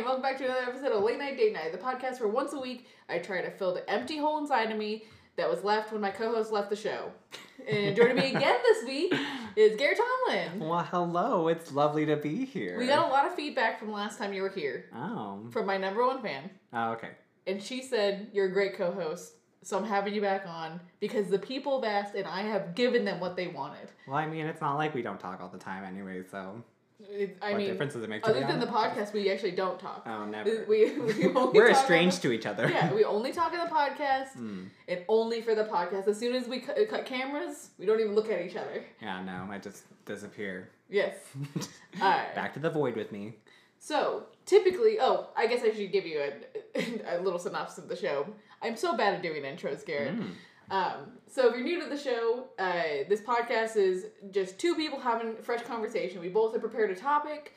and welcome back to another episode of Late Night Date Night, the podcast where once a week I try to fill the empty hole inside of me that was left when my co-host left the show. And joining me again this week is Garrett Tomlin. Well, hello. It's lovely to be here. We got a lot of feedback from last time you were here Oh. from my number one fan, Oh, okay. and she said you're a great co-host. So I'm having you back on because the people have asked, and I have given them what they wanted. Well, I mean, it's not like we don't talk all the time anyway, so It, I what mean, difference does it make to other than the podcast, we actually don't talk. Oh, never. We, we only We're estranged the- to each other. Yeah, we only talk in the podcast Hmm. and only for the podcast. As soon as we cut, cut cameras, we don't even look at each other. Yeah, no, I just disappear. Yes. Alright. Back to the void with me. So, typically, oh, I guess I should give you a, a little synopsis of the show. I'm so bad at doing intros, Garrett. Mm. Um, so, if you're new to the show, uh, this podcast is just two people having fresh conversation. We both have prepared a topic,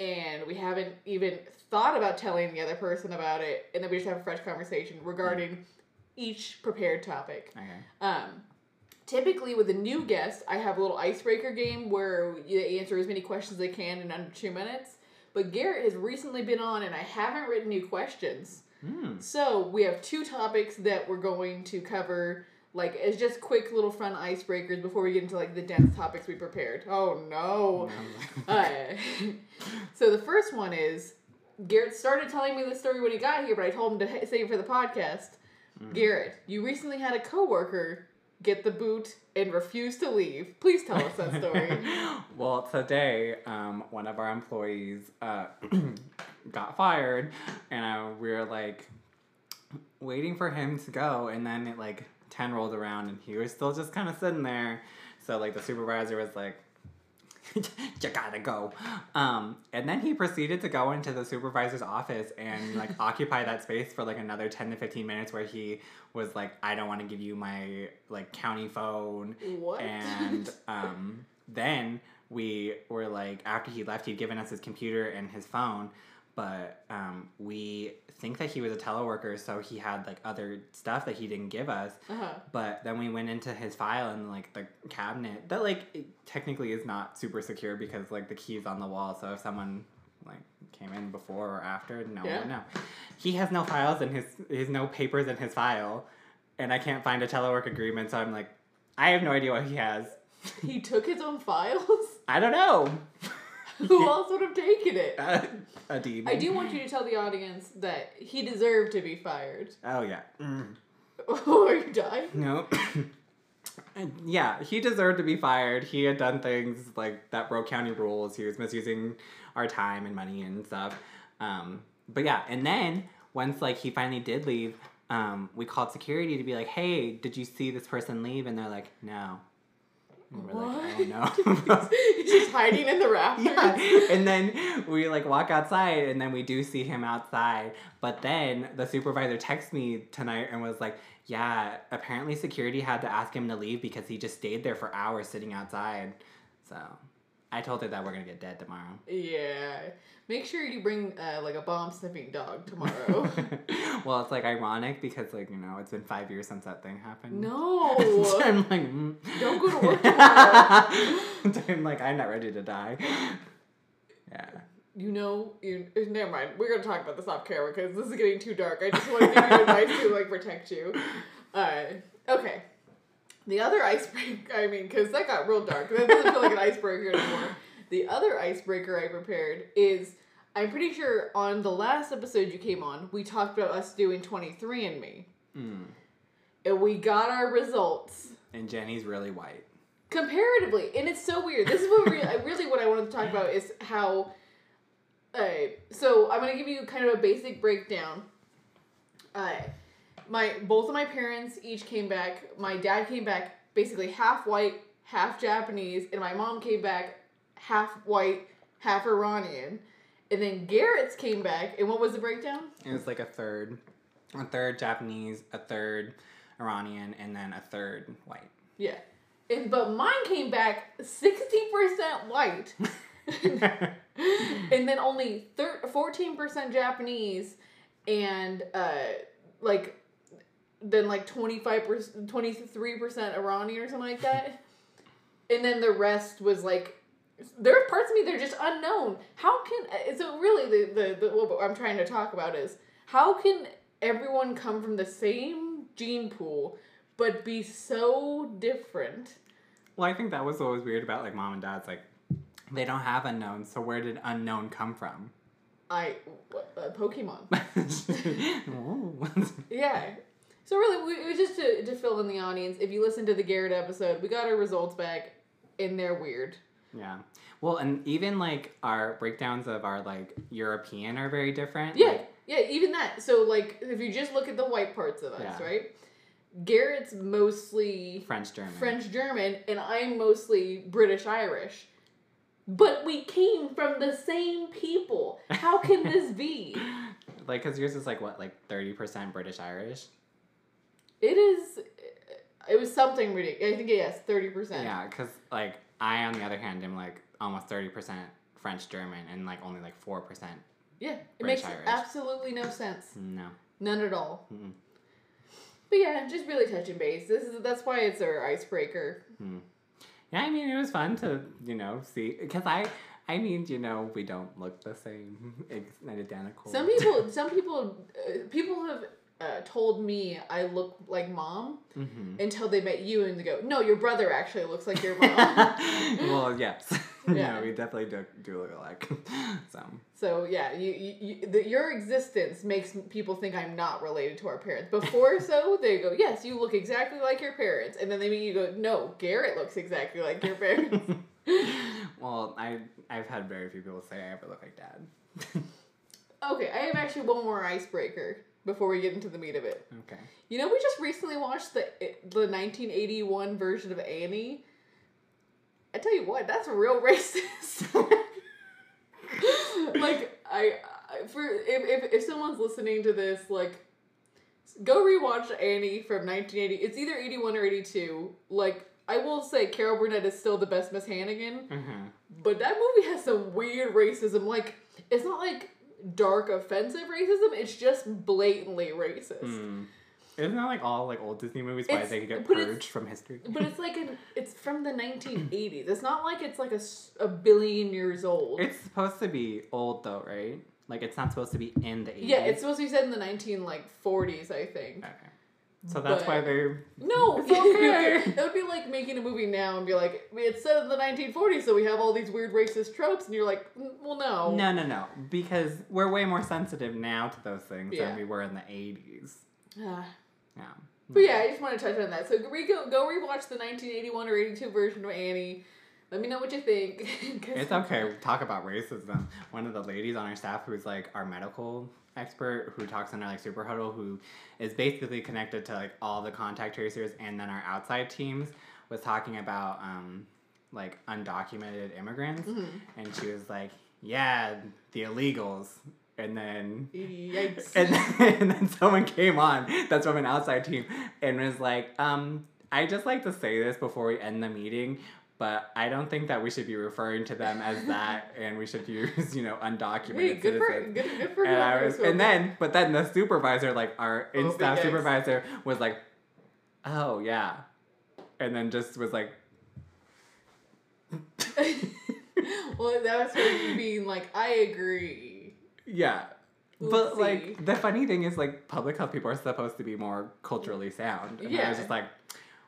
and we haven't even thought about telling the other person about it, and then we just have a fresh conversation regarding each prepared topic. Okay. Um, typically, with a new guest, I have a little icebreaker game where you answer as many questions as they can in under two minutes. But Garrett has recently been on, and I haven't written new questions. Mm. So we have two topics that we're going to cover, like as just quick little fun icebreakers before we get into like the dense topics we prepared. Oh no! Uh, so the first one is Garrett started telling me the story when he got here, but I told him to save it for the podcast. Garrett, you recently had a coworker get the boot and refuse to leave. Please tell us that story. well, today, um, one of our employees uh, got fired, and uh, we were like waiting for him to go, and then it like ten rolled around, and he was still just kind of sitting there. So like the supervisor was like. you gotta go. Um, and then he proceeded to go into the supervisor's office and like occupy that space for like another 10 to 15 minutes where he was like, I don't want to give you my like county phone what? and um, then we were like, after he left, he'd given us his computer and his phone, but um, we think that he was a teleworker, so he had like other stuff that he didn't give us. uh-huh. But then we went into his file and like the cabinet that like technically is not super secure because like the key's on the wall. So if someone like came in before or after, no one Yeah. would know. He has no files in his his no papers in his file, and I can't find a telework agreement. So I'm like, I have no idea what he has. He took his own files. I don't know. Who else would have taken it? Uh, a demon. I do want you to tell the audience that he deserved to be fired. Oh yeah. Mm. Are you dying? No. yeah, he deserved to be fired. He had done things like that broke county rules. He was misusing our time and money and stuff. Um, but yeah, and then once like he finally did leave, um, we called security to be like, "Hey, did you see this person leave?" And they're like, "No." And we're like, "Oh no." He's just hiding in the rafters. yeah. And then we like walk outside and then we do see him outside. But then the supervisor texted me tonight and was like, Yeah, apparently security had to ask him to leave because he just stayed there for hours sitting outside. So I told her that we're gonna get dead tomorrow. Yeah. Make sure you bring uh, like a bomb sniffing dog tomorrow. well, it's like ironic because like, you know, it's been five years since that thing happened. no. So I'm like, mm. Don't go to work tomorrow. I'm like, I'm not ready to die. Yeah. You know, you never mind. We're gonna talk about this off camera because this is getting too dark. I just want to give you advice to like protect you. Uh, okay. The other icebreaker, I mean, because that got real dark. That doesn't feel like an icebreaker anymore. The other icebreaker I prepared is I'm pretty sure on the last episode you came on, we talked about us doing 23andMe. Mm. And we got our results And Jenny's really white. comparatively. And it's so weird. This is what really, really what I wanted to talk about is how. Uh, so I'm gonna give you kind of a basic breakdown. Uh, my both of my parents each came back. My dad came back basically half white, half Japanese, and my mom came back half white, half Iranian. And then Garrett's came back, and what was the breakdown? It was like a third, a third Japanese, a third Iranian, and then a third white. Yeah. And but mine came back sixty percent white. and then only thir- 14% Japanese and uh like then like 25% 23% Iranian or something like that. and then the rest was like there are parts of me that are just unknown. How can so really the the, the what I'm trying to talk about is how can everyone come from the same gene pool but be so different? Well, I think that was what was weird about like mom and dad's like they don't have unknowns, so where did unknown come from? I uh, Pokemon. Yeah. So really, we, it was just to, to fill in the audience. If you listen to the Garrett episode, we got our results back, and they're weird. yeah. Well, and even like our breakdowns of our like European are very different. Yeah, Like, yeah, even that. So like, if you just look at the white parts of us, Yeah. right? Garrett's mostly French German. French German, and I'm mostly British Irish. But we came from the same people. How can this be? Like, cause yours is like what, like thirty percent British Irish. It is. It was something ridiculous. I think yes, thirty percent. Yeah, cause like I, on the other hand, am like almost thirty percent French German and like only like four percent. Yeah, it British makes Irish. absolutely no sense. No. None at all. Mm-mm. But yeah, just really touching base. This is that's why it's our icebreaker. Yeah, I mean it was fun to you know see because I I mean you know we don't look the same, ex- identical. Some people, some people, uh, people have uh, told me I look like mom hmm until they met you and they go, "No, your brother actually looks like your mom." well, yes. Yeah. we definitely do, do look alike. so so yeah, you, you, you the, your existence makes people think I'm not related to our parents. Before so, they go, "Yes, you look exactly like your parents," and then they meet you go, "No, Garrett looks exactly like your parents." well, I I've had very few people say I ever look like dad. okay, I have actually one more icebreaker before we get into the meat of it. okay. You know, we just recently watched the the 1981 version of Annie. I tell you what, that's real racist. like I, I for if, if if someone's listening to this, like go rewatch Annie from 1980. It's either 81 or 82. Like I will say Carol Burnett is still the best Miss Hannigan, hmm but that movie has some weird racism. Like it's not like dark offensive racism, it's just blatantly racist. Mm. Isn't that like all like old Disney movies? Why It's- they get purged from history? But it's like an it's from the 1980s. It's not like it's like a, a billion years old. It's supposed to be old though, right? Like it's not supposed to be in the 80s. yeah, it's supposed to be set in the 19 like 40s, I think. okay. So that's why But- they No, It's okay. that would be like making a movie now and be like, it's set in the 1940s, so we have all these weird racist tropes, and you're like, "Mm, well, no. No, no, no. Because we're way more sensitive now to those things Yeah. than we were in the 80s. Ah. Yeah. But yeah, I just want to touch on that. So go, re- go, go rewatch the 1981 or 82 version of Annie. Let me know what you think. It's okay. Talk about racism. One of the ladies on our staff who's like our medical expert who talks our like super huddle who is basically connected to like all the contact tracers and then our outside teams was talking about um like undocumented immigrants Mhm. and she was like yeah the illegals and then Yikes. and then, and then someone came on that's from an outside team and was like um i just like to say this before we end the meeting but i don't think that we should be referring to them as that and we should use you know undocumented Hey, good for citizens good, good for and I was, and then but then the supervisor like our in staff supervisor was like oh yeah and then just was like well, that was her being like, I agree. Yeah. But like the funny thing is like public health people are supposed to be more culturally sound. And I was just like,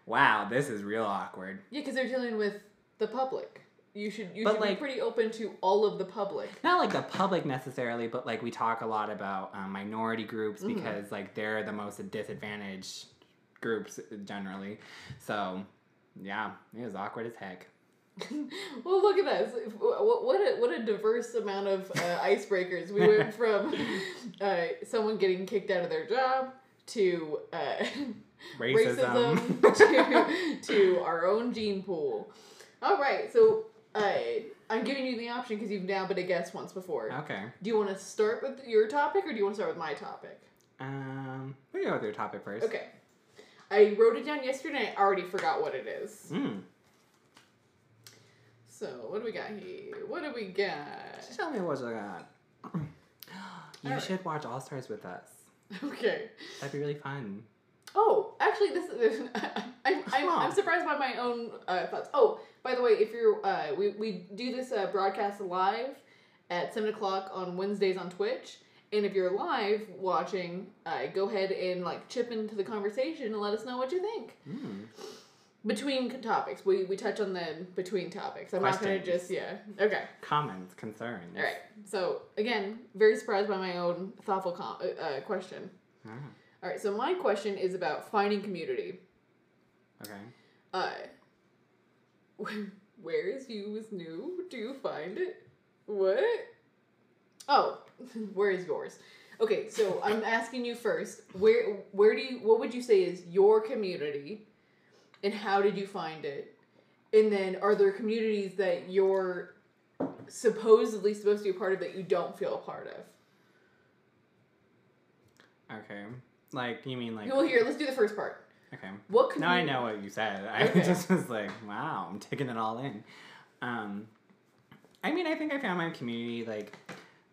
wow, this is real awkward. Yeah, because they're dealing with the public. You should you But, should like- be pretty open to all of the public. Not like the public necessarily, but like we talk a lot about um, minority groups Mhm. because like they're the most disadvantaged groups generally. So yeah, it was awkward as heck. well, look at us. What, what a what a diverse amount of uh, icebreakers. We went from uh, someone getting kicked out of their job to uh, Racism. racism to, to our own gene pool. All right, so uh, I'm giving you the option because you've now been a guest once before. okay. Do you want to start with your topic or do you want to start with my topic? Um, we go with your topic first. Okay. I wrote it down yesterday and I already forgot what it is. Mm. So, what do we got here? What do we got? Tell me what you got. You Alright. should watch All Stars with us. Okay. That'd be really fun. Oh, actually, this is. I'm, I'm, I'm surprised by my own uh, thoughts. Oh, By the way, if you're uh, we we do this uh, broadcast live at seven o'clock on Wednesdays on Twitch. And if you're live watching, uh, go ahead and like chip into the conversation and let us know what you think. Mm. Between topics, we we touch on the between topics. I'm not gonna just yeah. Okay. Comments, concerns. All right. So again, very surprised by my own thoughtful com- uh, uh, question. Ah, All right. So my question is about finding community. okay. Uh, where is you is new? Do you find it? What? Oh, where is yours? Okay, so I'm asking you first. Where where do you what would you say is your community, and how did you find it? And then are there communities that you're supposedly supposed to be a part of that you don't feel a part of? Okay. Like you mean like Well, here let's do the first part. Okay. What Now I know what you said. I Okay. just was like, wow, I'm taking it all in. Um, I mean, I think I found my community like,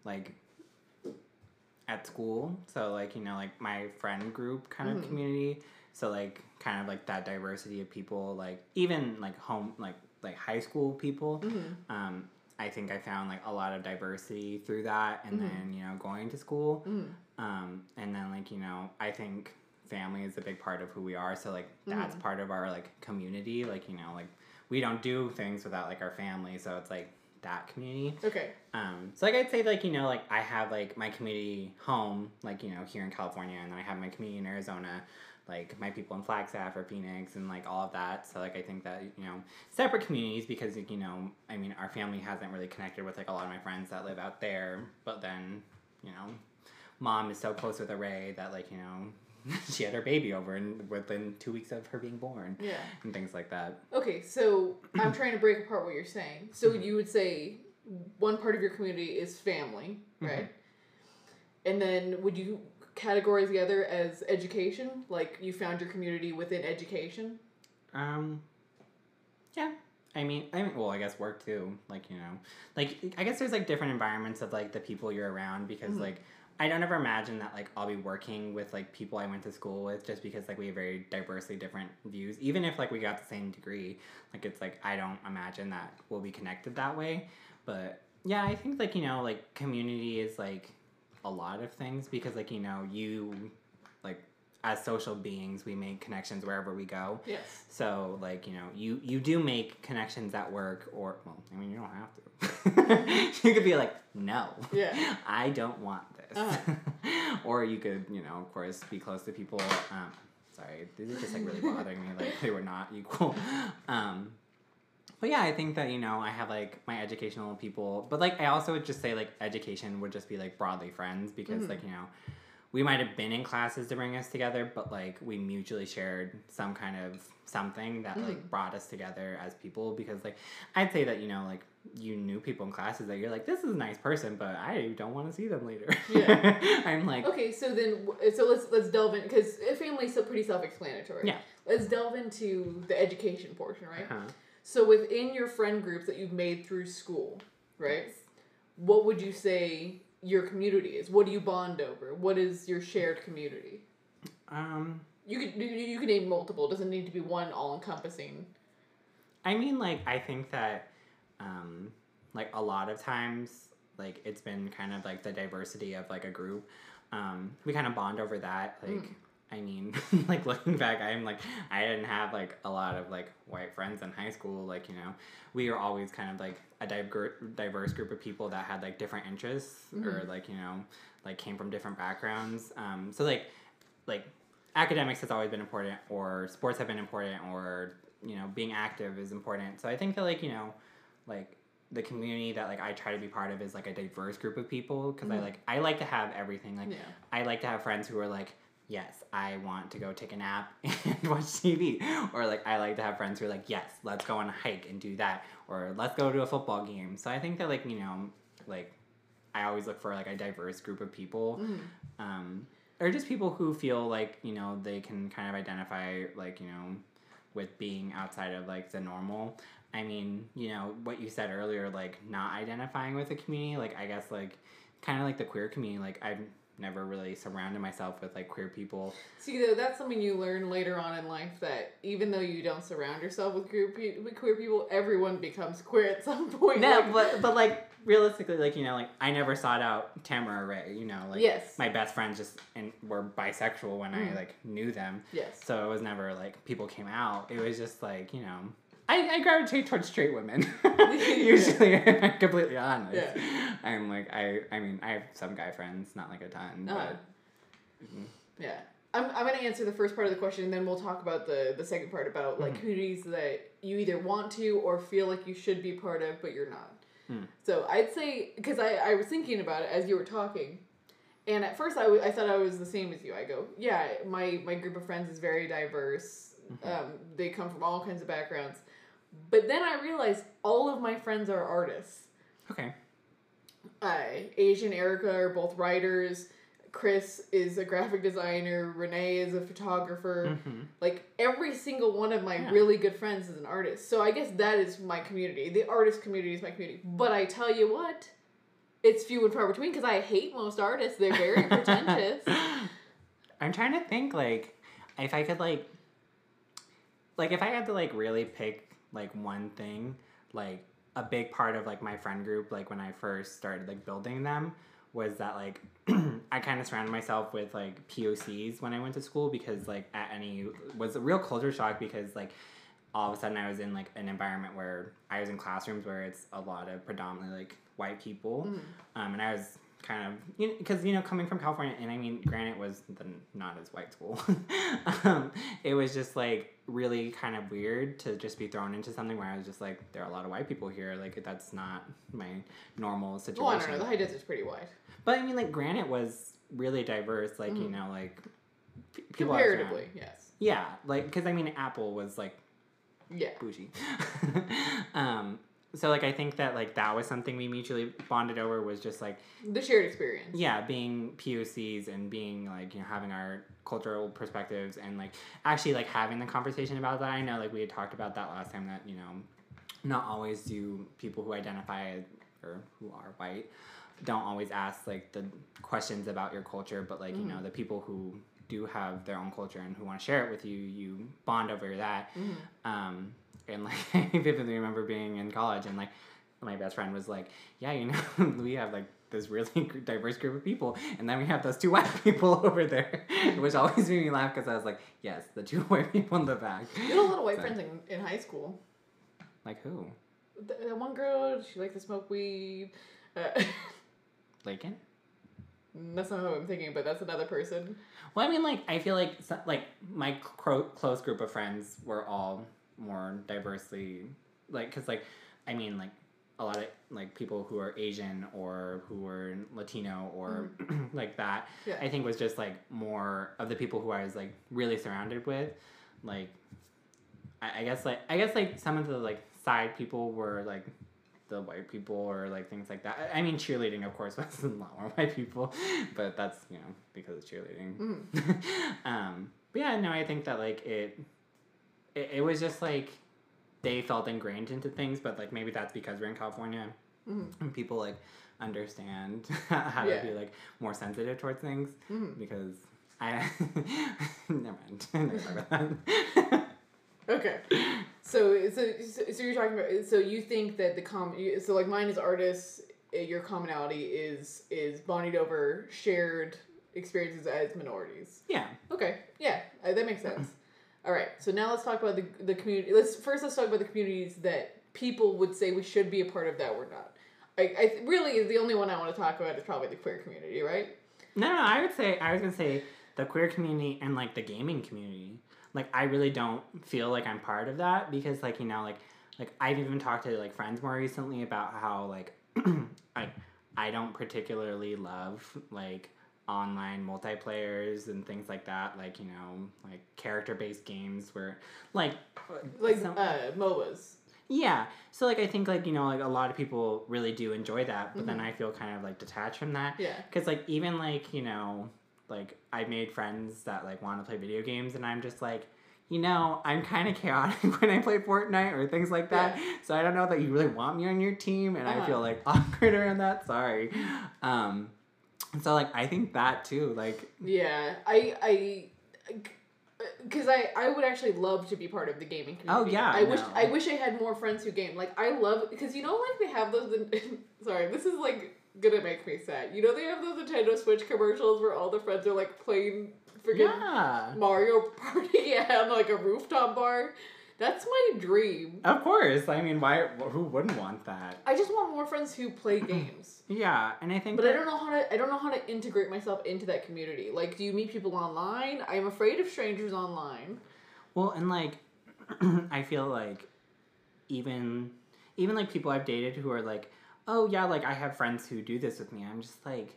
like, at school. So like you know like my friend group kind of community. So like kind of like that diversity of people. Like even like home like like high school people. Mhm. Um, I think I found like a lot of diversity through that, and Mhm. then you know going to school. Mhm. Um, and then like you know, I think family is a big part of who we are. So like that's Mhm. part of our like community. Like you know, like we don't do things without like our family. So it's like that community. Okay. Um, so like I'd say like you know like I have like my community home like you know here in California, and then I have my community in Arizona. Like my people in Flagstaff or Phoenix and like all of that. So like I think that you know separate communities because you know I mean our family hasn't really connected with like a lot of my friends that live out there. But then you know mom is so close with Array that like you know she had her baby over and within two weeks of her being born Yeah. and things like that. Okay, so I'm trying to break apart what you're saying. So Mhm. you would say one part of your community is family, Mhm. right? And then would you categorize the other as education? Like you found your community within education? Um, yeah. I mean, I mean, well, I guess work too. Like you know, like I guess there's like different environments of like the people you're around because Mhm. like I don't ever imagine that like I'll be working with like people I went to school with just because like we have very diversely different views. Even if like we got the same degree, like it's like I don't imagine that we'll be connected that way. But yeah, I think like you know like community is like a lot of things because like you know you like as social beings we make connections wherever we go. Yes. So like you know you you do make connections at work or well I mean you don't have to. you could be like no. Yeah. I don't want this. Uh-huh. or you could you know of course be close to people. Um, sorry, these are just like really bothering me. Like they were not equal. Um, but yeah, I think that you know I have like my educational people, but like I also would just say like education would just be like broadly friends because Mhm. like you know we might have been in classes to bring us together, but like we mutually shared some kind of something that like Mhm. brought us together as people because like I'd say that you know like you knew people in classes that you're like this is a nice person, but I don't want to see them later. Yeah. I'm like Okay, so then so let's let's delve in because family's still pretty self-explanatory. Yeah. Let's delve into the education portion, right? huh. So within your friend groups that you've made through school, right? What would you say your community is? What do you bond over? What is your shared community? um You could you, you can name multiple. It doesn't need to be one all encompassing. I mean, like, I think that, um, like, a lot of times, like, it's been kind of like the diversity of like a group. Um, we kind of bond over that. Like, Mm. I mean, like looking back, I'm like, I didn't have like a lot of like white friends in high school. Like, you know, we were always kind of like a diver- diverse group of people that had like different interests or Mhm. like, you know, like came from different backgrounds. Um, so like, like academics has always been important or sports have been important or you know being active is important so i think that like you know like the community that like i try to be part of is like a diverse group of people because i Mhm. like i like to have everything like yeah. i like to have friends who are like yes i want to go take a nap and watch tv or like i like to have friends who are like yes let's go on a hike and do that or let's go to a football game so i think that like you know like i always look for like a diverse group of people Mhm. um, or just people who feel like you know they can kind of identify like you know with being outside of like the normal i mean you know what you said earlier like not identifying with the community like i guess like kind of like the queer community. Like I've never really surrounded myself with like queer people. See, though, that's something you learn later on in life that even though you don't surround yourself with queer, pe- with queer people, everyone becomes queer at some point. No, Like, but but like realistically, like you know, like I never sought out Tamara Ray. You know, like Yes. my best friends just and were bisexual when Mhm. I like knew them. yes. So it was never like people came out. It was just like you know. I, I gravitate towards straight women. Usually, I'm completely honest. Yeah. I'm like I I mean I have some guy friends, not like a ton, Uh-huh. but Mhm. Yeah. I'm, I'm going to answer the first part of the question and then we'll talk about the, the second part about like Mhm. communities that you either want to or feel like you should be part of but you're not. Hmm. So I'd say, because I, I was thinking about it as you were talking, and at first I, w- I thought I was the same as you. I go, yeah, my, my group of friends is very diverse. Mhm. Um, they come from all kinds of backgrounds. But then I realized all of my friends are artists. okay. uh, Asian Erica are both writers. Chris is a graphic designer. Renee is a photographer. hmm Like every single one of my Yeah. really good friends is an artist. So I guess that is my community. The artist community is my community. But I tell you what, it's few and far between because I hate most artists. They're very pretentious. I'm trying to think like if I could like like if I had to like really pick like one thing, like a big part of like my friend group like when I first started like building them was that like I kind of surrounded myself with like POCs when I went to school because like at any was a real culture shock because like all of a sudden I was in like an environment where I was in classrooms where it's a lot of predominantly like white people Mhm. um, and I was kind of you know because you know coming from California and I mean granted was the not as white school um, it was just like really kind of weird to just be thrown into something where I was just like there are a lot of white people here like that's not my normal situation Well, I don't know. The high desert's pretty wide. but I mean like granite was really diverse like you Mhm. know like p- people I was around. Comparatively, yes. yeah like because I mean Apple was like Yeah. bougie. um, so like I think that like that was something we mutually bonded over was just like The shared experience. yeah being POCs and being like you know having our cultural perspectives and like actually like having the conversation about that. I know like we had talked about that last time that you know not always do people who identify as, or who are white don't always ask like the questions about your culture but like you know the people who do have their own culture and who want to share it with you you bond over that Mhm. um, and like I vividly remember being in college and like my best friend was like, "Yeah, you know, we have like this really diverse group of people, and then we have those two white people over there," which always made me laugh because I was like, "Yes, the two white people in the back." You had a lot of white So, friends in, in high school. Like who? Th- That one girl, she liked to smoke weed. Uh, Lincoln? that's not who I'm thinking, but that's another person. Well, I mean, like I feel like like my cro- close group of friends were all more diversely like because like I mean like a lot of like people who are Asian or who were Latino or like that. Yeah. I think was just like more of the people who I was like really surrounded with, like I, I guess like I guess like some of the like side people were like the white people or like things like that. I I mean cheerleading of course was a lot more white people, but that's you know because of cheerleading. Mhm. um, but yeah, no, I think that like it, it, it was just like they felt ingrained into things, but like maybe that's because we're in California Mhm. and people like understand how Yeah. to be like more sensitive towards things Mhm. because I never mind. Never that. Okay. So, so, so you're talking about. So you think that the com. So like mine is artists. uh, Your commonality is is bonded over shared experiences as minorities. yeah. Okay. Yeah, uh, that makes sense. All right. So now let's talk about the the community. Let's first let's talk about the communities that people would say we should be a part of that we're not. I, I really the only one I want to talk about is probably the queer community, right? No, no, I would say I was gonna say the queer community and like the gaming community. Like I really don't feel like I'm part of that because like you know like like I've even talked to like friends more recently about how like I I don't particularly love like online multiplayers and things like that like you know like character based games where like Like some- uh, MOBAs. yeah. So like I think like you know like a lot of people really do enjoy that, but then Mhm. I feel kind of like detached from that. Yeah. Cuz like even like, you know, like I made friends that like want to play video games and I'm just like you know, I'm kind of chaotic when I play Fortnite or things like that. So I don't know that you really want me on your team and I Uh-huh. feel like awkward around that. Sorry. Um So like I think that too, like Yeah, I I because uh, I I would actually love to be part of the gaming oh, community. Oh, yeah, I wish. I wish I had more friends who game. Like I love because you know like they have those. sorry, this is like gonna make me sad. You know they have those Nintendo Switch commercials where all the friends are like playing freaking yeah. Mario Party on like a rooftop bar. That's my dream. Of course. I mean, why who wouldn't want that? I just want more friends who play games. Yeah, and I think But I don't know how to I don't know how to integrate myself into that community. Like do you meet people online? I'm afraid of strangers online. Well, and like, I feel like even even like people I've dated who are like, oh yeah, like I have friends who do this with me. I'm just like,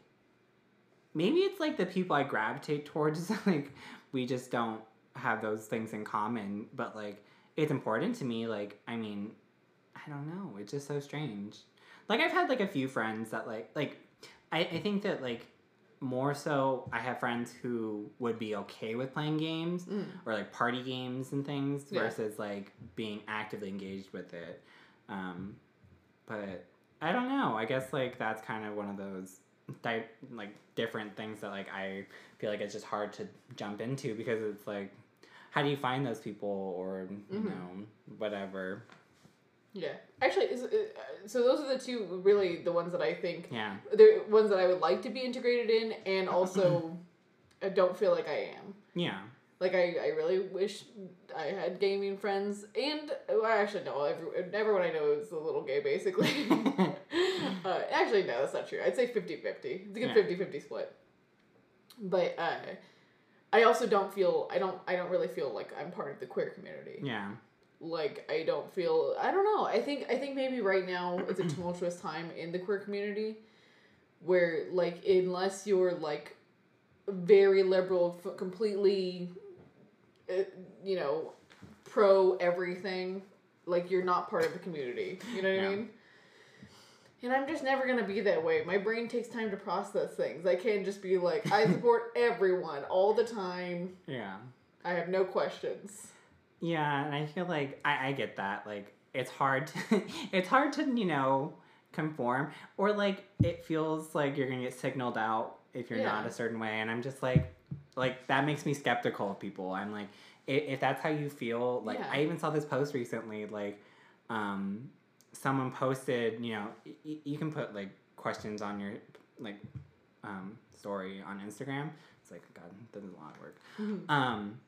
maybe it's like the people I gravitate towards. like we just don't have those things in common, but like it's important to me. Like I mean, I don't know. It's just so strange. Like I've had like a few friends that like like I, I think that like more so I have friends who would be okay with playing games Mm. or like party games and things Yeah. versus like being actively engaged with it. Um, but I don't know. I guess like that's kind of one of those di- like different things that like I feel like it's just hard to jump into because it's like how do you find those people or you Mhm. know whatever. Yeah. Actually, is, uh, so those are the two really the ones that I think Yeah. they're ones that I would like to be integrated in, and also I don't feel like I am. Yeah. Like I, I really wish I had gaming friends, and well, actually no, every, everyone I know is a little gay basically. uh, actually no, that's not true. I'd say 50-50. It's a good Yeah. 50-50 split. But uh, I also don't feel I don't I don't really feel like I'm part of the queer community. Yeah. like I don't feel I don't know. I think I think maybe right now it's a tumultuous time in the queer community where like unless you're like very liberal f- completely uh, you know pro everything like you're not part of the community. You know what I mean? And I'm just never gonna be that way. My brain takes time to process things. I can't just be like, I support everyone all the time. Yeah. I have no questions. Yeah, and I feel like I, I get that. Like it's hard to it's hard to, you know, conform. Or like it feels like you're gonna get signaled out if you're not a certain way. And I'm just like like that makes me skeptical of people. I'm like if, if that's how you feel, like Yeah. I even saw this post recently, like um someone posted, you know, y- you can put like questions on your like um story on Instagram. It's like god, this is a lot of work. Mhm. Um,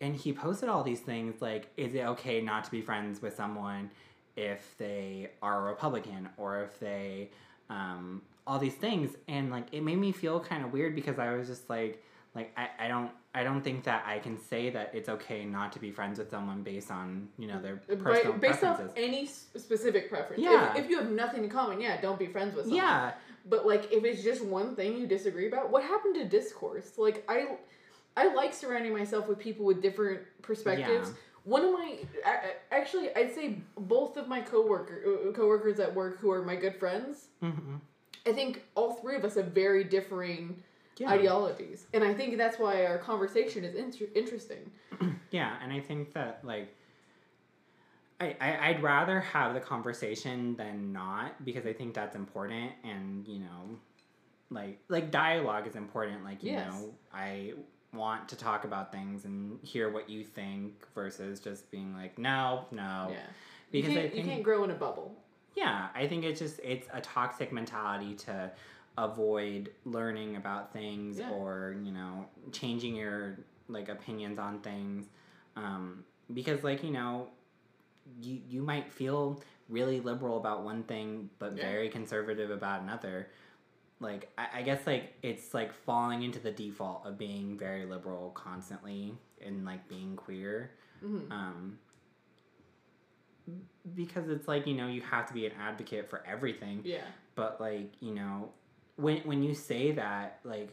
and he posted all these things like, is it okay not to be friends with someone if they are a Republican or if they, um, all these things, and like it made me feel kind of weird because I was just like, like I, I don't I don't think that I can say that it's okay not to be friends with someone based on you know their personal Right, based off any specific preference. Yeah. If, if you have nothing in common, yeah, don't be friends with someone. yeah, But like, if it's just one thing you disagree about, what happened to discourse? Like, I, I like surrounding myself with people with different perspectives. Yeah. One of my, actually, I'd say both of my coworker uh, coworkers at work who are my good friends. hmm I think all three of us have very differing yeah, ideologies, and I think that's why our conversation is inter- interesting. yeah, and I think that like. I, I, I'd rather have the conversation than not because I think that's important and you know like like dialogue is important like you Yes. know I want to talk about things and hear what you think versus just being like no no Yeah, because you can't, think you can't grow in a bubble. yeah I think it's just it's a toxic mentality to avoid learning about things Yeah. or you know changing your like opinions on things. Um, because like you know you you might feel really liberal about one thing but Yeah. very conservative about another. Like I, I guess like it's like falling into the default of being very liberal constantly and like being queer. Hmm um because it's like you know you have to be an advocate for everything. Yeah, but like you know when when you say that like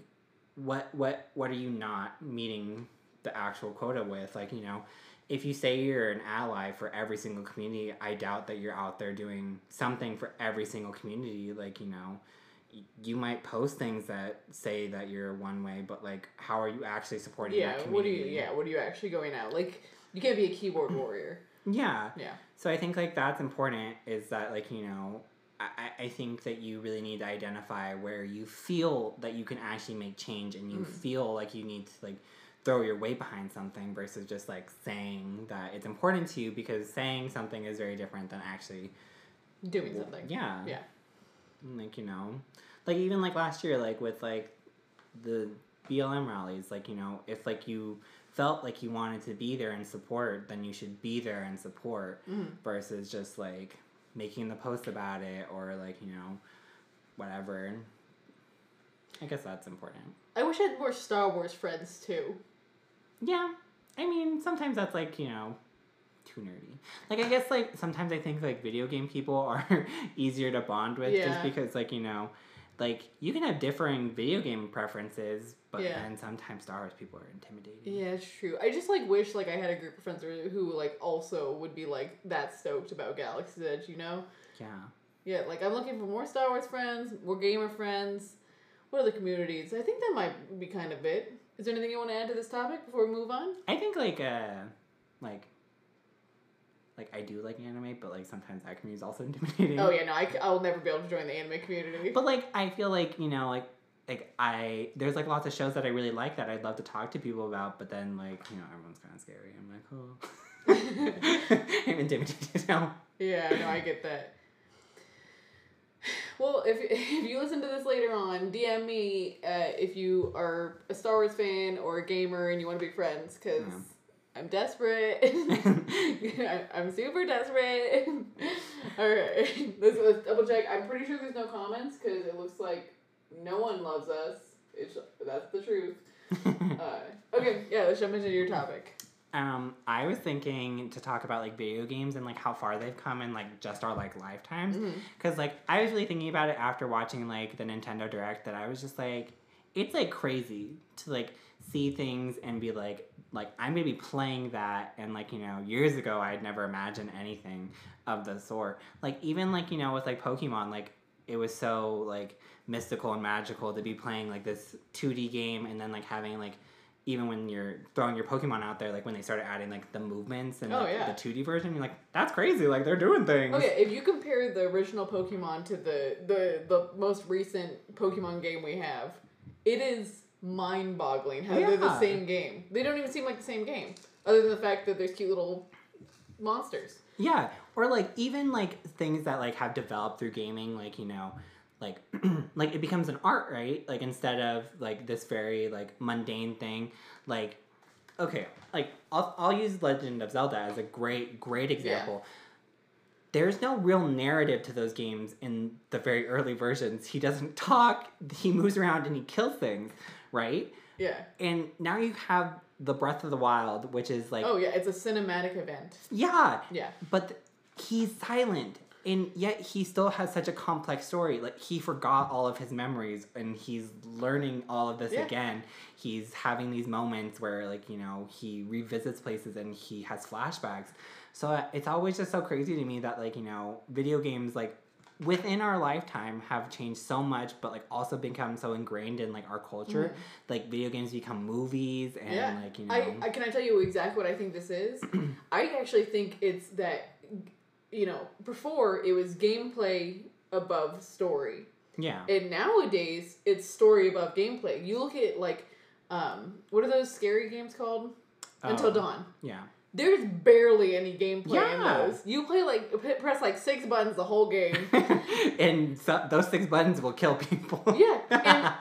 what what what are you not meeting the actual quota with like you know if you say you're an ally for every single community i doubt that you're out there doing something for every single community like you know you might post things that say that you're one way but like how are you actually supporting yeah. that What do community you? Yeah, what are you actually going out? Like, you can't be a keyboard warrior. yeah Yeah. So I think like that's important is that like you know I I, think that you really need to identify where you feel that you can actually make change and you Mm. feel like you need to like throw your weight behind something versus just like saying that it's important to you because saying something is very different than actually Doing something. yeah Yeah. like you know like even like last year like with like the blm rallies like you know if like you felt like you wanted to be there and support then you should be there and support Mhm. versus just like making the post about it or like you know whatever. I guess that's important. I wish I had more Star Wars friends too. yeah. I mean sometimes that's like you know too nerdy. Like i guess like sometimes i think like video game people are easier to bond with just because like you know like you can have differing video game preferences but Yeah. then sometimes star wars people are intimidating Yeah, it's true. I just like wish like I had a group of friends who- who like also would be like that stoked about Galaxy's Edge, you know? yeah Yeah, like I'm looking for more Star Wars friends, more gamer friends. What are the communities? I think that might be kind of it. Is there anything you want to add to this topic before we move on? i think like uh like like i do like anime but like sometimes that community is also intimidating Oh yeah, no, I, will never be able to join the anime community. But like I feel like, you know, like like I there's like lots of shows that I really like that I'd love to talk to people about, but then like, you know, everyone's kinda scary. I'm like, oh I'm intimidated now. yeah, no, I get that. Well, if, if you listen to this later on, DM me uh, if you are a Star Wars fan or a gamer and you want to be friends, because Yeah. I'm desperate. I'm super desperate. All right, let's, let's double check. I'm pretty sure there's no comments because it looks like no one loves us. It's that's the truth. Uh, okay, yeah, let's jump into your topic. um, I was thinking to talk about like video games and like how far they've come in like just our like lifetimes. Mhm. Cause like I was really thinking about it after watching like the Nintendo Direct that I was just like, it's like crazy to like see things and be like, like I'm gonna be playing that and like you know years ago I'd never imagined anything of the sort. Like even like you know with like Pokemon, like it was so like mystical and magical to be playing like this 2D game and then like having like even when you're throwing your Pokemon out there, like when they started adding like the movements and Oh, like, yeah. the 2D version, you're like, that's crazy. Like they're doing things. Oh, okay, if you compare the original Pokemon to the the the most recent Pokemon game we have, it is mind-boggling how they're the same game. They don't even seem like the same game, other than the fact that there's cute little monsters. Yeah, or like even like things that like have developed through gaming, like you know, like like it becomes an art, right? Like instead of like this very like mundane thing, like okay, like I'll I'll use Legend of Zelda as a great great example. There's no real narrative to those games in the very early versions. He doesn't talk, he moves around and he kills things, right? Yeah. And now you have the Breath of the Wild, which is like Oh yeah, it's a cinematic event. yeah, Yeah. but th- he's silent and yet he still has such a complex story like he forgot all of his memories and he's learning all of this Yeah. again he's having these moments where like you know he revisits places and he has flashbacks so uh, it's always just so crazy to me that like you know video games like within our lifetime have changed so much but like also become so ingrained in like our culture like video games become movies and Mm-hmm. yeah. like you know I, I can I tell you exactly what I think this is. I actually think it's that you know, before it was gameplay above story. yeah And nowadays it's story above gameplay. You look at like um what are those scary games called? Until Oh, Dawn. yeah There's barely any gameplay in those. You play like press like six buttons the whole game. and so, those six buttons will kill people. yeah,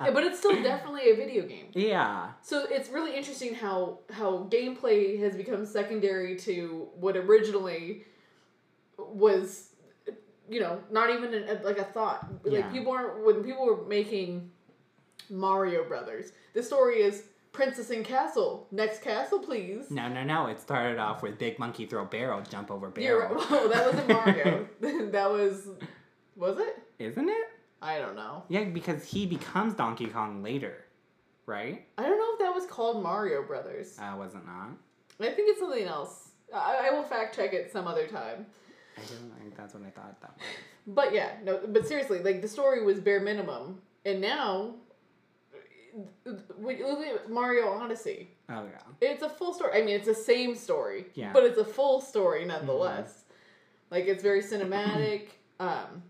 and, but it's still definitely a video game. yeah. So it's really interesting how how gameplay has become secondary to what originally was, you know, not even a, like a thought. Like Yeah. people aren't when people were making Mario Brothers. The story is princess and castle. Next castle, please. No, no, no. It started off with big monkey throw barrel, jump over You're barrel. right. Whoa, that wasn't Mario. that was, was it? Isn't it? I don't know. Yeah, because he becomes Donkey Kong later, right? I don't know if that was called Mario Brothers. Uh, was it not? I think it's something else. I, I will fact check it some other time. I don't think that's what I thought that was. But yeah, no, but seriously, like the story was bare minimum, and now, when you look at Mario Odyssey, Oh yeah. it's a full story. I mean, it's the same story, Yeah. but it's a full story nonetheless. Like it's very cinematic. um,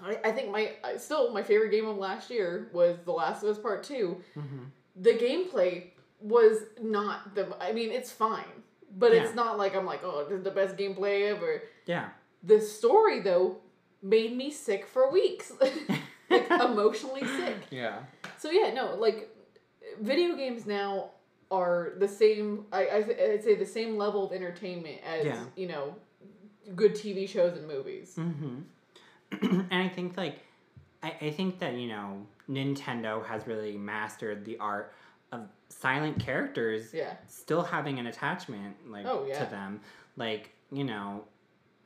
I, I think my still my favorite game of last year was The Last of Us Part 2 Mm-hmm. the gameplay was not the I mean it's fine but it's not like I'm like oh this is the best gameplay ever Yeah. the story though made me sick for weeks like emotionally sick Yeah. so yeah no like video games now are the same I, I th- I'd say the same level of entertainment as Yeah. you know good TV shows and movies Mm-hmm. and I think like I, I think that, you know, Nintendo has really mastered the art of silent characters yeah still having an attachment like Oh, yeah. to them. Like, you know,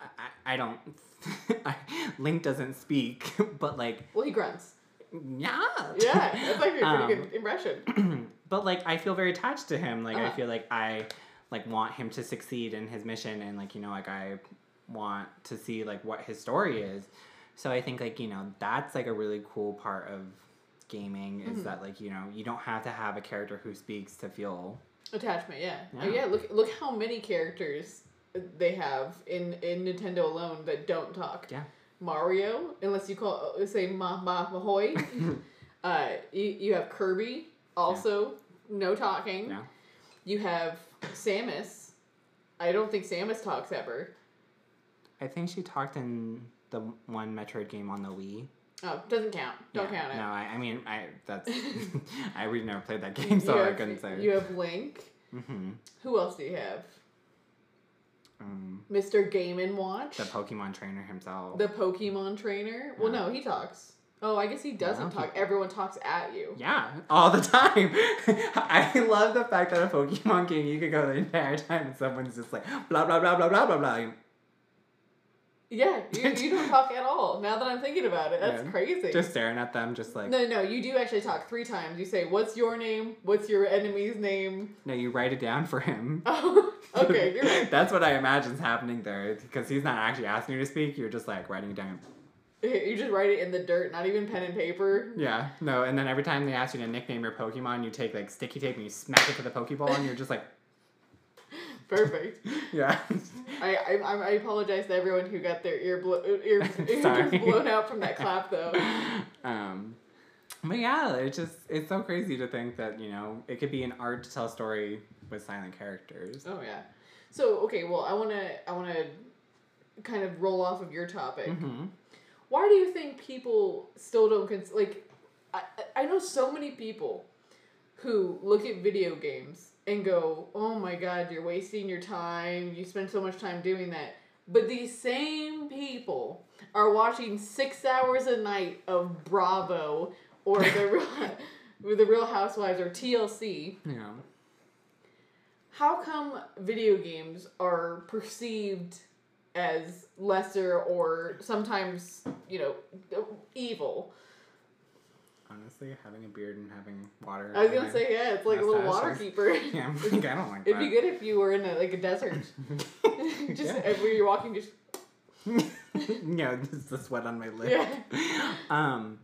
I, I I don't Link doesn't speak, but like well he grunts yeah. yeah that's like a pretty Um, good impression but like I feel very attached to him. Like I Uh-huh. feel like I like want him to succeed in his mission and like you know like I want to see like what his story is. So I think like you know that's like a really cool part of gaming is Mhm. that like you know you don't have to have a character who speaks to feel Attachment, yeah. Oh, Yeah. yeah, look look how many characters they have in in Nintendo alone that don't talk. Yeah. Mario, unless you call say Ma Ma Mahoy. uh, you you have Kirby, also no talking. Yeah. You have Samus. I don't think Samus talks ever. I think she talked in the one Metroid game on the Wii. Oh, doesn't count. Don't Yeah, count it. No, I, I mean I that's I we never played that game, so you I have, couldn't say. You have Link. hmm Who else do you have? Um, Mr. Game and Watch. the Pokemon trainer himself. The Pokemon trainer? Well, no, he talks. Oh, I guess he doesn't he- talk. Everyone talks at you. Yeah, all the time. I love the fact that a Pokemon game you could go the entire time and someone's just like blah blah blah blah blah blah blah. Yeah, you, you don't talk at all. Now that I'm thinking about it, that's Yeah. crazy. Just staring at them, just like no. no, you do actually talk three times. You say, "What's your name? What's your enemy's name?" No, you write it down for him. Oh, okay, you're right. That's what I imagine's happening there because he's not actually asking you to speak. You're just like writing it down. You just write it in the dirt, not even pen and paper. Yeah, no, and then every time they ask you to nickname your Pokemon, you take like sticky tape and you smack it to the Pokeball, and you're just like, Perfect. yeah. I, I I apologize to everyone who got their ear blo- ear, ears blown out from that clap though. um, but yeah, it's just it's so crazy to think that you know it could be an art to tell a story with silent characters. Oh yeah. So okay, well I wanna I wanna kind of roll off of your topic. Mm-hmm. Why do you think people still don't cons- like? I I know so many people who look at video games and go, "Oh my god, you're wasting your time. You spend so much time doing that." But these same people are watching six hours a night of Bravo or the real, the Real Housewives or TLC. Yeah. How come video games are perceived as lesser or sometimes, you know, evil? Honestly, having a beard and having water. I was gonna say yeah, it's like a little water keeper. Yeah, I'm like, I don't like It'd be good if you were in a, like a desert, just Yeah. everywhere you're walking, just yeah, just the sweat on my lip. Yeah. Um,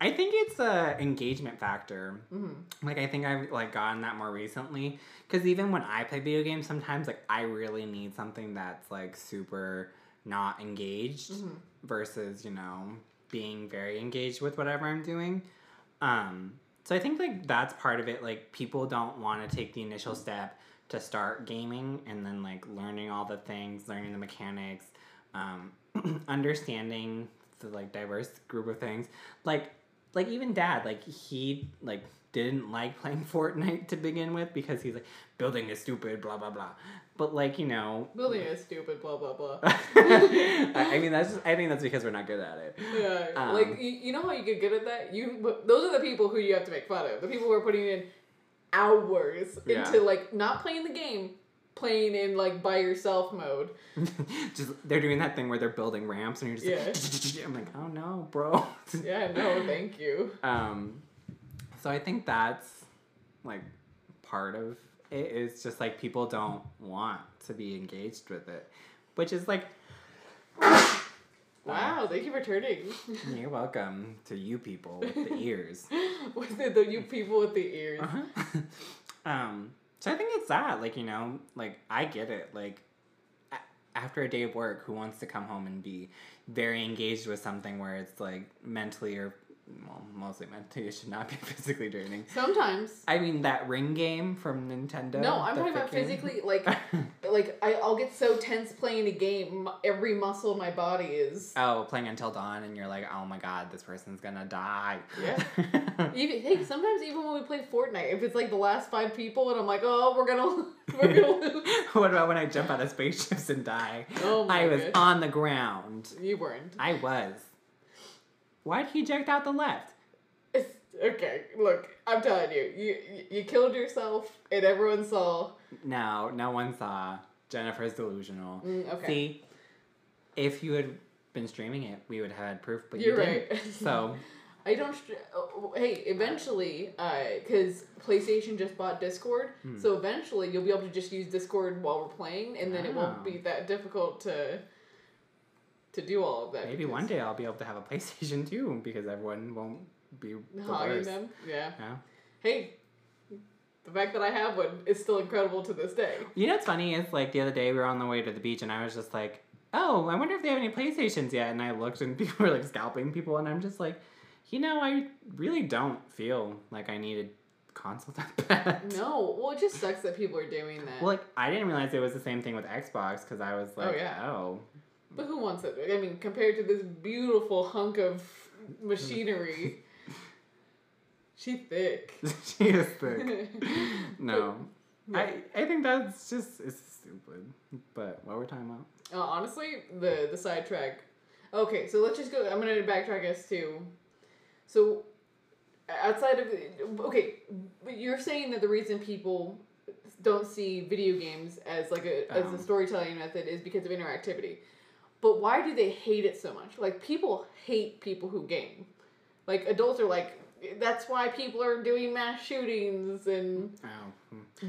I think it's a engagement factor. mhm. Like I think I've like gotten that more recently because even when I play video games, sometimes like I really need something that's like super not engaged Mhm. versus you know being very engaged with whatever I'm doing. Um, so I think like that's part of it. Like people don't want to take the initial step to start gaming and then like learning all the things, learning the mechanics, um, understanding the like diverse group of things. Like like even dad, like he like didn't like playing Fortnite to begin with because he's like building is stupid, blah blah blah. But like you know, building is stupid, blah blah blah. I mean that's just, I think that's because we're not good at it. Yeah, Um, like you, you know how you get good at that. You those are the people who you have to make fun of. The people who are putting in hours Yeah. into like not playing the game, playing in like by yourself mode. just they're doing that thing where they're building ramps and you're just like I'm like, oh no, bro. Yeah, no, thank you. um so I think that's like part of it is just like people don't want to be engaged with it. Which is like Wow, thank you for turning. You're welcome to you people with the ears. with the, the you people with the ears. Uh-huh. um, so I think it's that, like, you know, like, I get it. Like, after a day of work, who wants to come home and be very engaged with something where it's like mentally or well, mostly mentally, it should not be physically draining. Sometimes. I mean that ring game from Nintendo. No, I'm talking about physically, like, like I, I'll get so tense playing a game, every muscle in my body is. Oh, playing until dawn, and you're like, oh my god, this person's gonna die. Yeah. Even hey, sometimes even when we play Fortnite, if it's like the last five people, and I'm like, oh, we're gonna, we're gonna lose. what about when I jump out of spaceships and die? Oh my I was gosh. on the ground. You weren't. I was. Why'd he eject out the left? It's, okay, look, I'm telling you, you you killed yourself, and everyone saw. No, no one saw. Jennifer's delusional. Mm, okay. See, if you had been streaming it, we would have had proof, but You're you didn't. right. So, I don't. Str- oh, hey, eventually, because PlayStation just bought Discord, Hmm. so eventually you'll be able to just use Discord while we're playing, and then it won't Oh. be that difficult to to do all of that. maybe one day I'll be able to have a PlayStation too because everyone won't be the hogging worst. them. Yeah. Yeah. Hey, the fact that I have one is still incredible to this day. You know what's funny is like the other day we were on the way to the beach and I was just like, oh, I wonder if they have any PlayStations yet. And I looked and people were like scalping people and I'm just like, you know, I really don't feel like I needed a console that bad. No, well, it just sucks that people are doing that. Well, like I didn't realize it was the same thing with Xbox because I was oh, like, Oh, yeah. oh, But who wants it? I mean, compared to this beautiful hunk of machinery, she thick. she is thick. No, I I think that's just it's stupid. But what we're talking about? Uh, honestly, the the sidetrack. Okay, so let's just go. I'm gonna backtrack us to. So, outside of okay, but you're saying that the reason people don't see video games as like a as a Um. storytelling method is because of interactivity. But why do they hate it so much? Like people hate people who game. Like adults are like that's why people are doing mass shootings and Oh,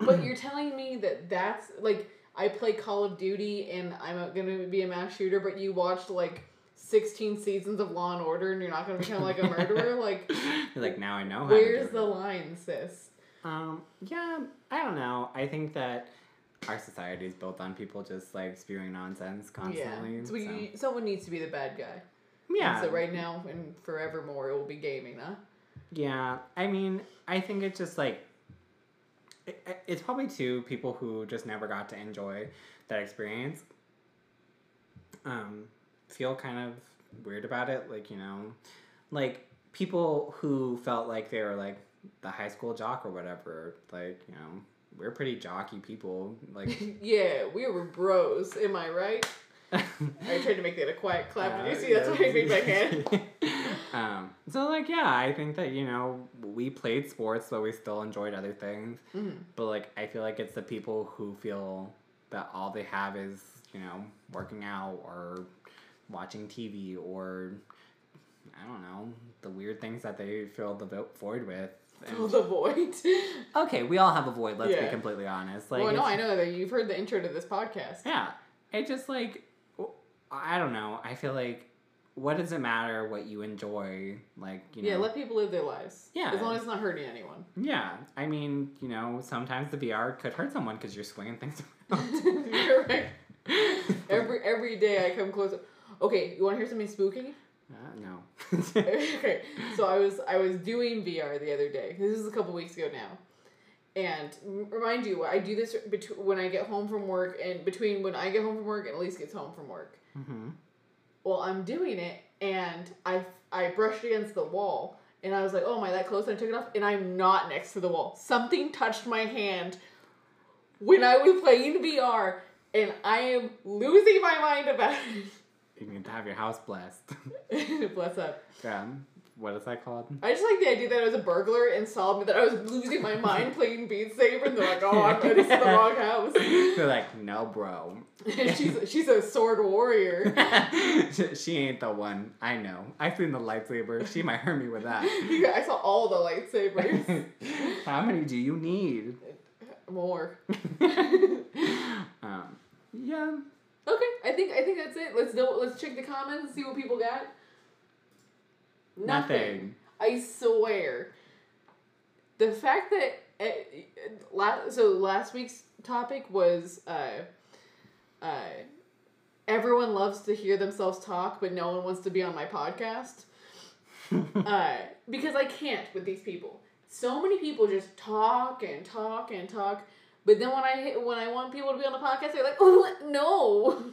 but you're telling me that that's like I play Call of Duty and I'm a- gonna be a mass shooter, but you watched like 16 seasons of Law and Order and you're not gonna become like a murderer? like, You're like now I know how. where's to the line, sis? Um, yeah, I don't know. I think that our society is built on people just like spewing nonsense constantly. Yeah. So we, someone needs to be the bad guy. yeah. And so right now and forevermore it will be gaming, huh? Yeah, I mean, I think it's just like it, it's probably two people who just never got to enjoy that experience. Um, feel kind of weird about it, like you know, like people who felt like they were like the high school jock or whatever. Like you know, we're pretty jockey people. Like yeah, we were bros. Am I right? I tried to make that a quiet clap. Did you see? That's Uh, why I made my hand. um, so like yeah, I think that you know we played sports, but we still enjoyed other things. Mhm. But like I feel like it's the people who feel that all they have is you know working out or watching TV or I don't know the weird things that they fill the void with. And- Fill the void. okay, we all have a void. Let's be completely honest. Like well, no, I know that you've heard the intro to this podcast. Yeah. It just like I don't know. I feel like what does it matter what you enjoy? Like, you know. Yeah, let people live their lives. Yeah. As long as it's not hurting anyone. yeah. I mean, you know, sometimes the VR could hurt someone because you're swinging things around. You're right. Every every day I come closer. Okay, you want to hear something spooky? Uh, no. okay, so I was I was doing VR the other day. This is a couple weeks ago now, and remind you, I do this bet- when I get home from work and between when I get home from work and Elise gets home from work. hmm Well, I'm doing it, and I I brushed against the wall, and I was like, "Oh, am I that close?" And I took it off, and I'm not next to the wall. Something touched my hand when I was playing VR, and I am losing my mind about You need to have your house blessed. Bless up. yeah. What is that called? I just like the idea that I was a burglar and saw me that I was losing my mind playing Beat Saber, and they're like, "Oh, I'm this is the wrong house." They're like, no, bro. she's she's a sword warrior. she, she ain't the one. I know. I've seen the lightsaber. She might hurt me with that. I saw all the lightsabers. How many do you need? More. um, yeah. Okay, I think I think that's it. Let's do, let's check the comments, see what people got. Nothing. I swear. The fact that uh, last so last week's topic was uh, uh, everyone loves to hear themselves talk, but no one wants to be on my podcast. uh, because I can't with these people. So many people just talk and talk and talk, but then when I when I want people to be on the podcast, they're like, "Oh no."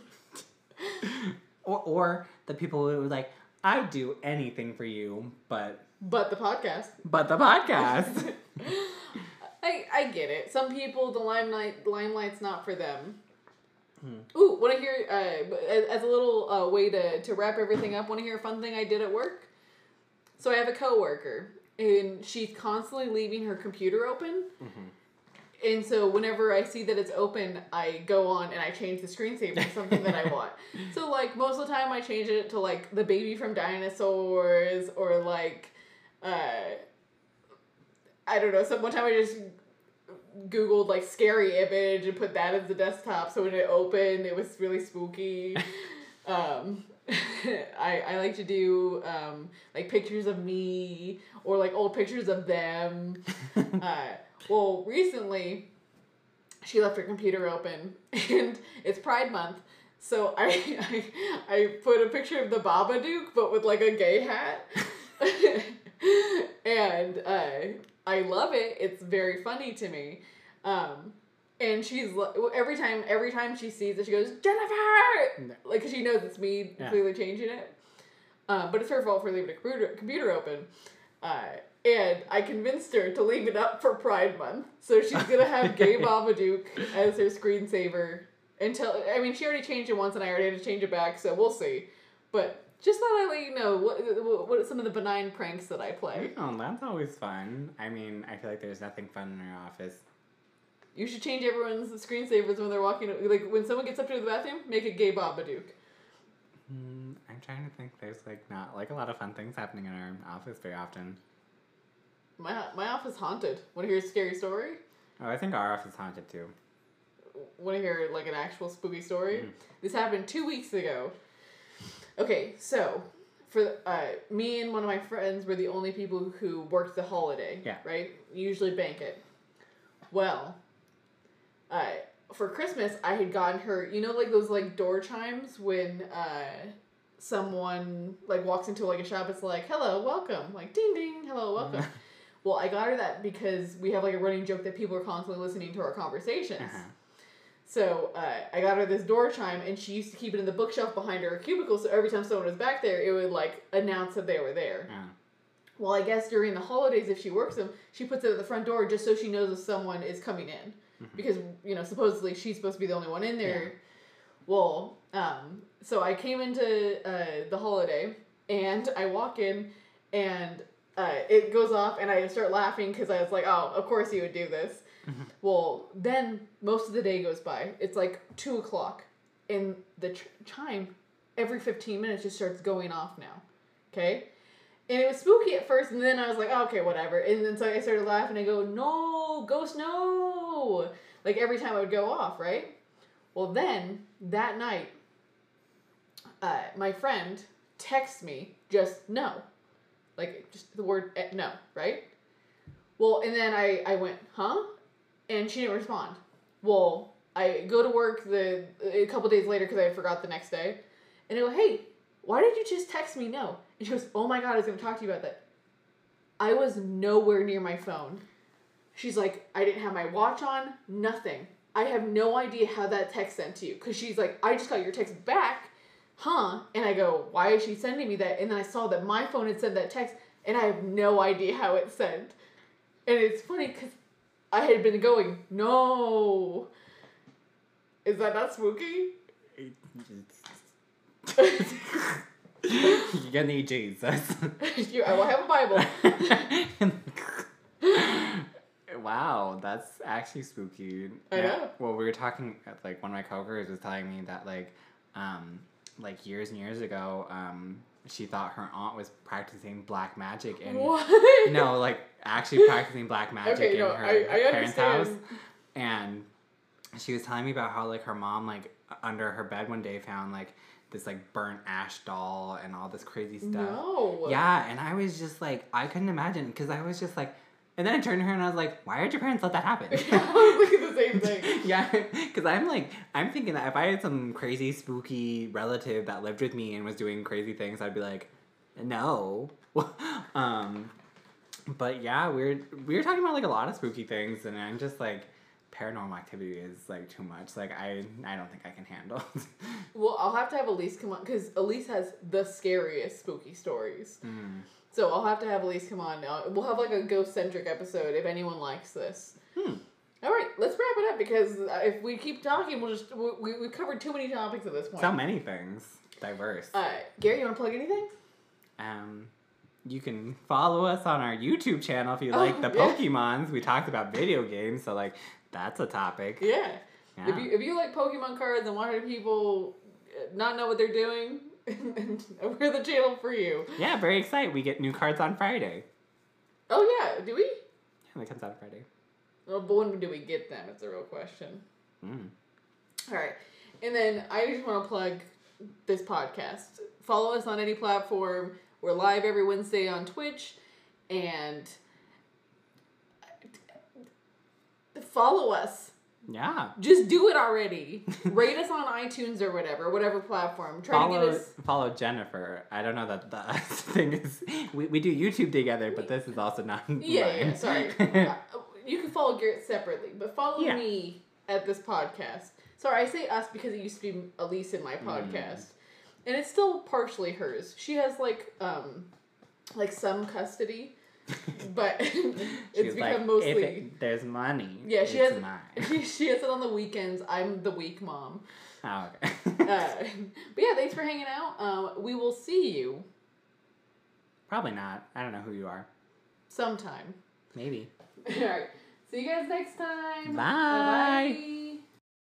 or, or the people who are like, I do anything for you, but but the podcast. But the podcast. I I get it. Some people the limelight limelight's not for them. Hmm. Ooh, want to hear uh, as a little uh, way to to wrap everything up? Want to hear a fun thing I did at work? So I have a coworker, and she's constantly leaving her computer open. Mm-hmm and so whenever I see that it's open, I go on and I change the screensaver to something that I want. So like most of the time, I change it to like the baby from dinosaurs or like, uh, I don't know. Some one time I just googled like scary image and put that as the desktop. So when it opened, it was really spooky. um, I, I like to do um, like pictures of me or like old pictures of them. uh, well, recently, she left her computer open, and it's Pride Month. So I, I, I put a picture of the Baba Babadook, but with like a gay hat. and uh, I love it. It's very funny to me. Um, and she's like, every time every time she sees it, she goes Jennifer, no. like cause she knows it's me yeah. clearly changing it. Um, but it's her fault for leaving the computer computer open. Uh, and I convinced her to leave it up for Pride Month. So she's gonna have Gay Babadook as her screensaver until I mean she already changed it once and I already had to change it back, so we'll see. But just thought I'd let you know what what some of the benign pranks that I play. Oh, that's always fun. I mean, I feel like there's nothing fun in our office. You should change everyone's screensavers when they're walking. Like when someone gets up to the bathroom, make it Gay Babadook. Mm, I'm trying to think. There's like not like a lot of fun things happening in our office very often. My my office haunted. Want to hear a scary story? Oh, I think our office haunted too. Want to hear like an actual spooky story? Mm. This happened two weeks ago. Okay, so for uh, me and one of my friends were the only people who worked the holiday. Yeah. Right. Usually bank it. Well, uh, for Christmas, I had gotten her. You know, like those like door chimes when uh, someone like walks into like a shop. It's like, "Hello, welcome." Like, ding ding, hello, welcome. Well, I got her that because we have like a running joke that people are constantly listening to our conversations. Uh-huh. So uh, I got her this door chime, and she used to keep it in the bookshelf behind her cubicle. So every time someone was back there, it would like announce that they were there. Well, I guess during the holidays, if she works them, she puts it at the front door just so she knows if someone is coming in, mm-hmm. because you know supposedly she's supposed to be the only one in there. Yeah. Well, um, so I came into uh, the holiday, and I walk in, and uh, it goes off and I start laughing because I was like, oh, of course you would do this. Mm-hmm. Well, then most of the day goes by. It's like two o'clock, and the ch- chime every 15 minutes just starts going off now. Okay? And it was spooky at first, and then I was like, oh, okay, whatever. And then so I started laughing. I go, no, ghost, no. Like every time I would go off, right? Well, then that night, uh, my friend texts me just no like just the word eh, no, right? Well, and then I I went, "Huh?" And she didn't respond. Well, I go to work the a couple days later because I forgot the next day, and I go, "Hey, why did you just text me no?" And she goes, "Oh my god, I was gonna talk to you about that." I was nowhere near my phone. She's like, I didn't have my watch on, nothing. I have no idea how that text sent to you. Cause she's like, I just got your text back huh? And I go, why is she sending me that? And then I saw that my phone had sent that text, and I have no idea how it sent. And it's funny because I had been going, no. Is that not spooky? You're gonna need Jesus. you, I will have a Bible. wow, that's actually spooky. I know. Well, we were talking, like, one of my coworkers was telling me that, like, um, like years and years ago, um, she thought her aunt was practicing black magic and what? no, like actually practicing black magic okay, in no, her I, I parents' house. And she was telling me about how like her mom like under her bed one day found like this like burnt ash doll and all this crazy stuff. No. Yeah, and I was just like I couldn't imagine because I was just like And then I turned to her and I was like, why did your parents let that happen? I was looking the same thing. yeah, because I'm like, I'm thinking that if I had some crazy, spooky relative that lived with me and was doing crazy things, I'd be like, no. um, but yeah, we we're we were talking about like a lot of spooky things, and I'm just like, paranormal activity is like too much. Like I, I don't think I can handle. Well, I'll have to have Elise come on because Elise has the scariest spooky stories. Mm. So I'll have to have Elise come on. Uh, we'll have like a ghost centric episode if anyone likes this. Hmm. All right, let's wrap it up because uh, if we keep talking, we'll just we, we we've covered too many topics at this point. So many things, diverse. Uh, Gary, you want to plug anything? Um, you can follow us on our YouTube channel if you Oh, like the yeah. Pokemons. We talked about video games, so like that's a topic. Yeah. Yeah. If you if you like Pokemon cards and want people uh, not know what they're doing, we're the channel for you. Yeah, very excited. We get new cards on Friday. Oh yeah, do we? Yeah, that comes out Friday. Well, but when do we get them? It's a real question. Mm. All right. And then I just want to plug this podcast. Follow us on any platform. We're live every Wednesday on Twitch. And follow us. Yeah. Just do it already. Rate us on iTunes or whatever, whatever platform. Try Follow, to get us. follow Jennifer. I don't know that the thing is we, we do YouTube together, but this is also not. Yeah, yeah, sorry. You can follow Garrett separately, but follow Yeah. me at this podcast. Sorry, I say us because it used to be Elise in my Mm. podcast, and it's still partially hers. She has like um, like some custody, but it's become like, mostly. if it, there's money. yeah, she has. mine. She, she has it on the weekends. I'm the weak mom. Oh, okay. Uh, but yeah, thanks for hanging out. Um, we will see you Probably not. I don't know who you are. sometime. Maybe. All right. See you guys next time. Bye. Bye.